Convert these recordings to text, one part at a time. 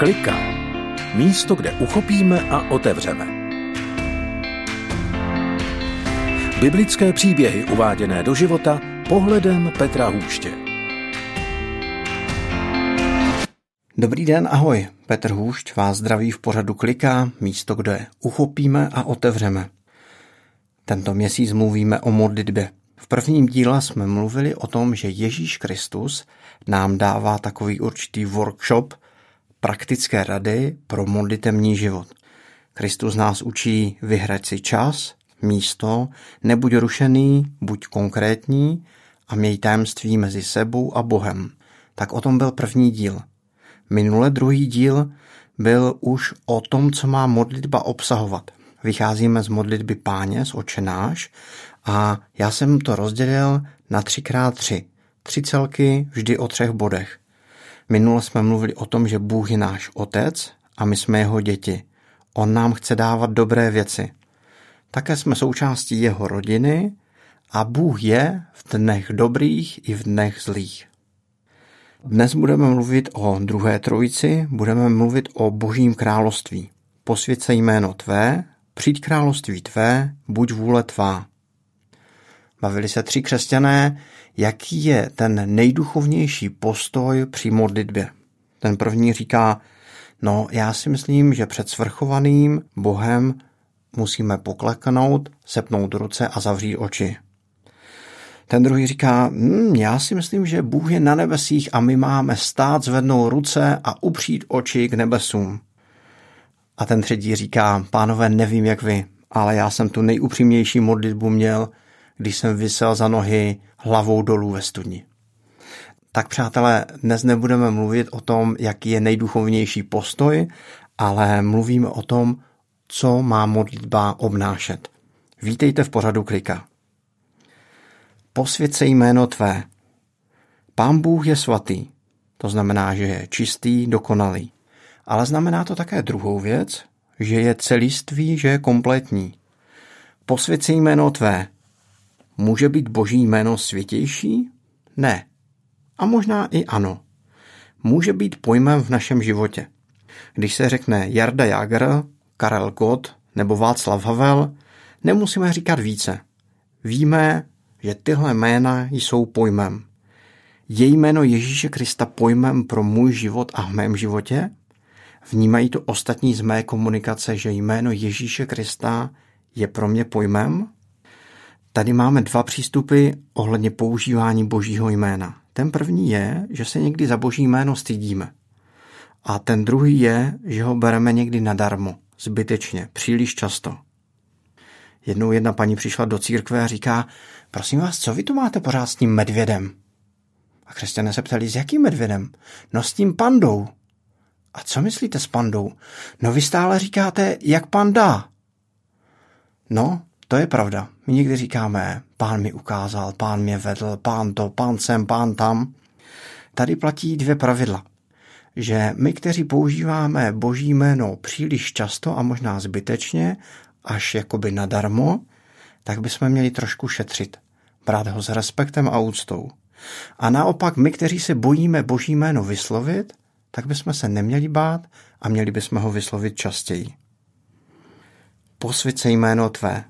Klika. Místo, kde uchopíme a otevřeme. Biblické příběhy uváděné do života pohledem Petra Hůště. Dobrý den, ahoj. Petr Hůšť vás zdraví v pořadu Klika, místo, kde uchopíme a otevřeme. Tento měsíc mluvíme o modlitbě. V prvním díle jsme mluvili o tom, že Ježíš Kristus nám dává takový určitý workshop, praktické rady pro modlitevní život. Kristus nás učí vyhrať si čas, místo, nebuď rušený, buď konkrétní a měj tajemství mezi sebou a Bohem. Tak o tom byl první díl. Minule druhý díl byl už o tom, co má modlitba obsahovat. Vycházíme z modlitby páně, z očenáš a já jsem to rozdělil na 3x3. Tři celky vždy o třech bodech. Minule jsme mluvili o tom, že Bůh je náš otec a my jsme jeho děti. On nám chce dávat dobré věci. Také jsme součástí jeho rodiny a Bůh je v dnech dobrých i v dnech zlých. Dnes budeme mluvit o druhé trojici, budeme mluvit o božím království. Posvěd se jméno tvé, přijď království tvé, buď vůle tvá. Bavili se tři křesťané, jaký je ten nejduchovnější postoj při modlitbě. Ten první říká, no já si myslím, že před svrchovaným Bohem musíme pokleknout, sepnout ruce a zavřít oči. Ten druhý říká, hm, já si myslím, že Bůh je na nebesích a my máme stát, zvednout ruce a upřít oči k nebesům. A ten třetí říká, pánové, nevím jak vy, ale já jsem tu nejupřímnější modlitbu měl, když jsem vysel za nohy hlavou dolů ve studni. Tak přátelé, dnes nebudeme mluvit o tom, jaký je nejduchovnější postoj, ale mluvíme o tom, co má modlitba obnášet. Vítejte v pořadu Klika. Posvěd se jméno tvé. Pán Bůh je svatý, to znamená, že je čistý, dokonalý. Ale znamená to také druhou věc, že je celiství, že je kompletní. Posvěd se jméno tvé, Může být boží jméno světější? Ne. A možná i ano. Může být pojmem v našem životě. Když se řekne Jarda Jager, Karel Gott nebo Václav Havel, nemusíme říkat více. Víme, že tyhle jména jsou pojmem. Je jméno Ježíše Krista pojmem pro můj život a v mém životě? Vnímají to ostatní z mé komunikace, že jméno Ježíše Krista je pro mě pojmem? Tady máme dva přístupy ohledně používání božího jména. Ten první je, že se někdy za boží jméno stydíme. A ten druhý je, že ho bereme někdy nadarmo, zbytečně, příliš často. Jednou jedna paní přišla do církve a říká, prosím vás, co vy tu máte pořád s tím medvědem? A křesťané se ptali, s jakým medvědem? No s tím pandou. A co myslíte s pandou? No vy stále říkáte, jak pan dá. No, to je pravda. My někdy říkáme, pán mi ukázal, pán mě vedl, pán to, pán sem, pán tam. Tady platí dvě pravidla. Že my, kteří používáme boží jméno příliš často a možná zbytečně, až jakoby nadarmo, tak bychom měli trošku šetřit. Brát ho s respektem a úctou. A naopak my, kteří se bojíme boží jméno vyslovit, tak bychom se neměli bát a měli bychom ho vyslovit častěji. Posvěd se jméno tvé,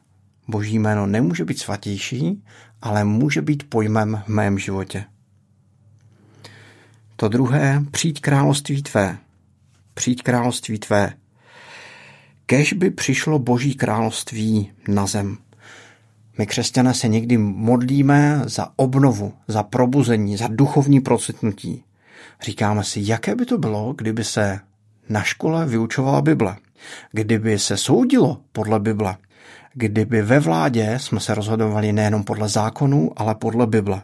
Boží jméno nemůže být svatější, ale může být pojmem v mém životě. To druhé, přijď království tvé. Přijď království tvé. Kež by přišlo Boží království na zem. My křesťané se někdy modlíme za obnovu, za probuzení, za duchovní procitnutí. Říkáme si, jaké by to bylo, kdyby se na škole vyučovala Bible, kdyby se soudilo podle Bible, kdyby ve vládě jsme se rozhodovali nejenom podle zákonů, ale podle Bible.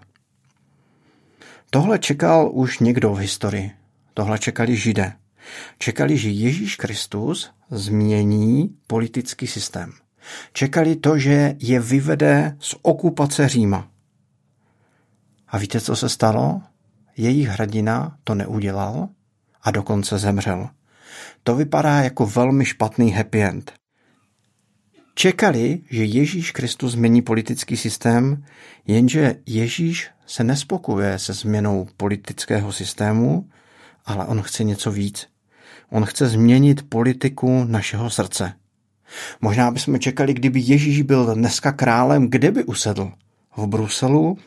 Tohle čekal už někdo v historii. Tohle čekali židé. Čekali, že Ježíš Kristus změní politický systém. Čekali to, že je vyvede z okupace Říma. A víte, co se stalo? Jejich hradina to neudělal a dokonce zemřel. To vypadá jako velmi špatný happy end. Čekali, že Ježíš Kristus změní politický systém, jenže Ježíš se nespokuje se změnou politického systému, ale on chce něco víc. On chce změnit politiku našeho srdce. Možná bychom čekali, kdyby Ježíš byl dneska králem, kde by usedl? V Bruselu,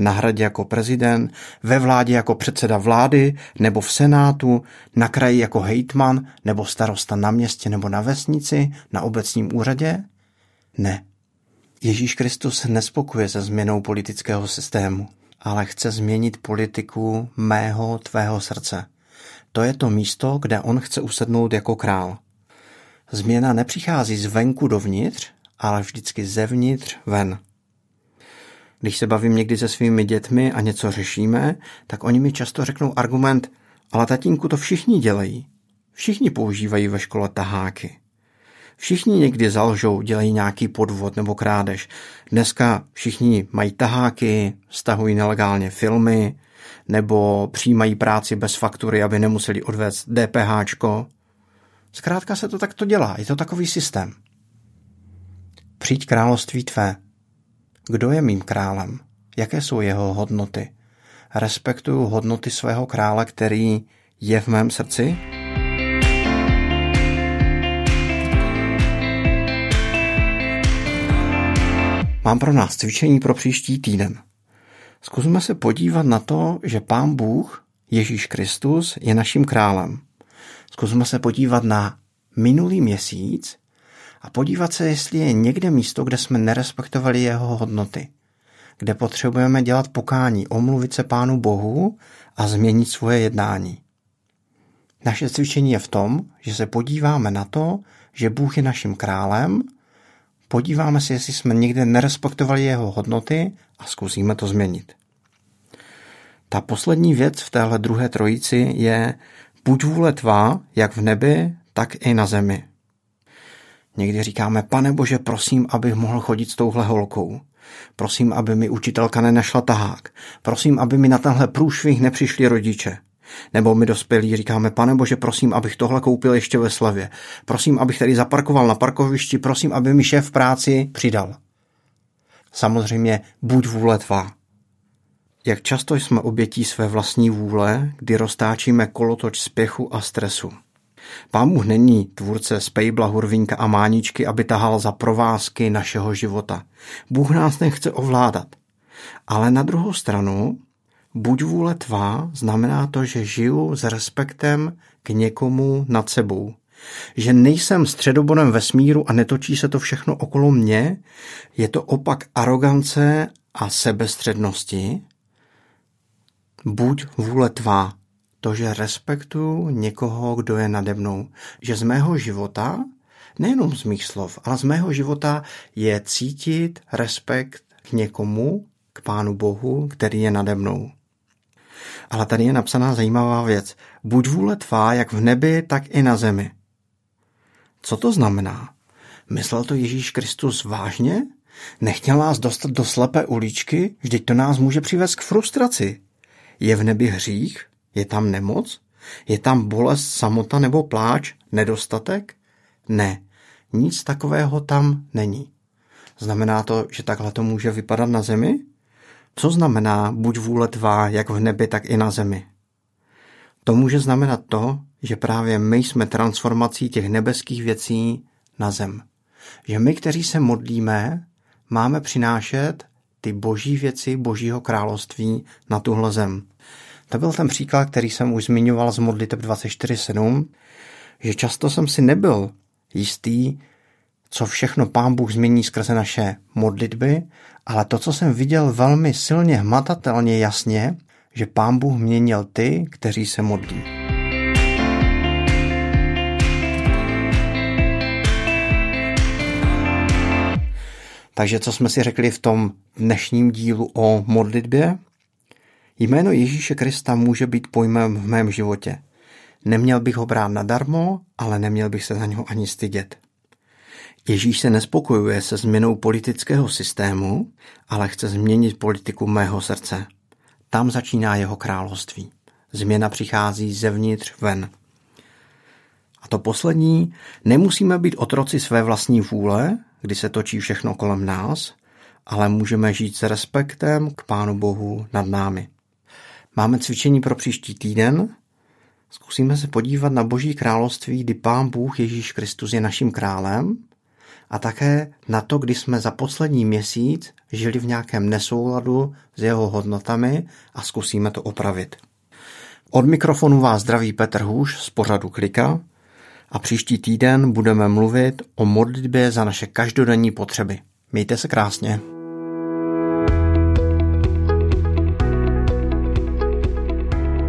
na hradě jako prezident, ve vládě jako předseda vlády, nebo v senátu, na kraji jako hejtman, nebo starosta na městě nebo na vesnici, na obecním úřadě? Ne. Ježíš Kristus nespokuje se změnou politického systému, ale chce změnit politiku mého, tvého srdce. To je to místo, kde on chce usednout jako král. Změna nepřichází zvenku dovnitř, ale vždycky zevnitř ven. Když se bavím někdy se svými dětmi a něco řešíme, tak oni mi často řeknou argument, ale tatínku to všichni dělají. Všichni používají ve škole taháky. Všichni někdy zalžou, dělají nějaký podvod nebo krádež. Dneska všichni mají taháky, stahují nelegálně filmy, nebo přijímají práci bez faktury, aby nemuseli odvést DPHčko. Zkrátka se to takto dělá, je to takový systém. Přijď království tvé. Kdo je mým králem? Jaké jsou jeho hodnoty? Respektuju hodnoty svého krále, který je v mém srdci? Mám pro nás cvičení pro příští týden. Zkusme se podívat na to, že Pán Bůh, Ježíš Kristus, je naším králem. Zkusme se podívat na minulý měsíc a podívat se, jestli je někde místo, kde jsme nerespektovali jeho hodnoty, kde potřebujeme dělat pokání, omluvit se Pánu Bohu a změnit svoje jednání. Naše cvičení je v tom, že se podíváme na to, že Bůh je naším králem, podíváme se, jestli jsme někde nerespektovali jeho hodnoty a zkusíme to změnit. Ta poslední věc v téhle druhé trojici je buď vůle tvá, jak v nebi, tak i na zemi. Někdy říkáme, pane bože, prosím, abych mohl chodit s touhle holkou. Prosím, aby mi učitelka nenašla tahák. Prosím, aby mi na tenhle průšvih nepřišli rodiče. Nebo my dospělí říkáme, pane bože, prosím, abych tohle koupil ještě ve slavě. Prosím, abych tady zaparkoval na parkovišti, prosím, aby mi šéf v práci přidal. Samozřejmě, buď vůle tvá. Jak často jsme obětí své vlastní vůle, kdy roztáčíme kolotoč spěchu a stresu. Pán Bůh není tvůrce spejbla, hurvínka a máničky, aby tahal za provázky našeho života. Bůh nás nechce ovládat. Ale na druhou stranu, buď vůle tvá znamená to, že žiju s respektem k někomu nad sebou. Že nejsem středobodem vesmíru a netočí se to všechno okolo mě, je to opak arogance a sebestřednosti. Buď vůle tvá, to, že respektuju někoho, kdo je nade mnou. Že z mého života, nejenom z mých slov, ale z mého života je cítit respekt k někomu, k Pánu Bohu, který je nade mnou. Ale tady je napsaná zajímavá věc. Buď vůle tvá, jak v nebi, tak i na zemi. Co to znamená? Myslel to Ježíš Kristus vážně? Nechtěl nás dostat do slepé uličky? Vždyť to nás může přivést k frustraci. Je v nebi hřích? Je tam nemoc? Je tam bolest, samota nebo pláč, nedostatek? Ne, nic takového tam není. Znamená to, že takhle to může vypadat na zemi? Co znamená buď vůle tvá, jak v nebi, tak i na zemi? To může znamenat to, že právě my jsme transformací těch nebeských věcí na zem. Že my, kteří se modlíme, máme přinášet ty boží věci božího království na tuhle zem. To byl ten příklad, který jsem už zmiňoval z modliteb 24.7, že často jsem si nebyl jistý, co všechno Pán Bůh změní skrze naše modlitby, ale to, co jsem viděl velmi silně, hmatatelně, jasně, že Pán Bůh měnil ty, kteří se modlí. Takže co jsme si řekli v tom dnešním dílu o modlitbě? Jméno Ježíše Krista může být pojmem v mém životě. Neměl bych ho brát nadarmo, ale neměl bych se za něho ani stydět. Ježíš se nespokojuje se změnou politického systému, ale chce změnit politiku mého srdce. Tam začíná jeho království. Změna přichází zevnitř ven. A to poslední, nemusíme být otroci své vlastní vůle, kdy se točí všechno kolem nás, ale můžeme žít s respektem k Pánu Bohu nad námi. Máme cvičení pro příští týden. Zkusíme se podívat na Boží království, kdy Pán Bůh Ježíš Kristus je naším králem a také na to, kdy jsme za poslední měsíc žili v nějakém nesouladu s jeho hodnotami a zkusíme to opravit. Od mikrofonu vás zdraví Petr Hůš z pořadu Klika a příští týden budeme mluvit o modlitbě za naše každodenní potřeby. Mějte se krásně.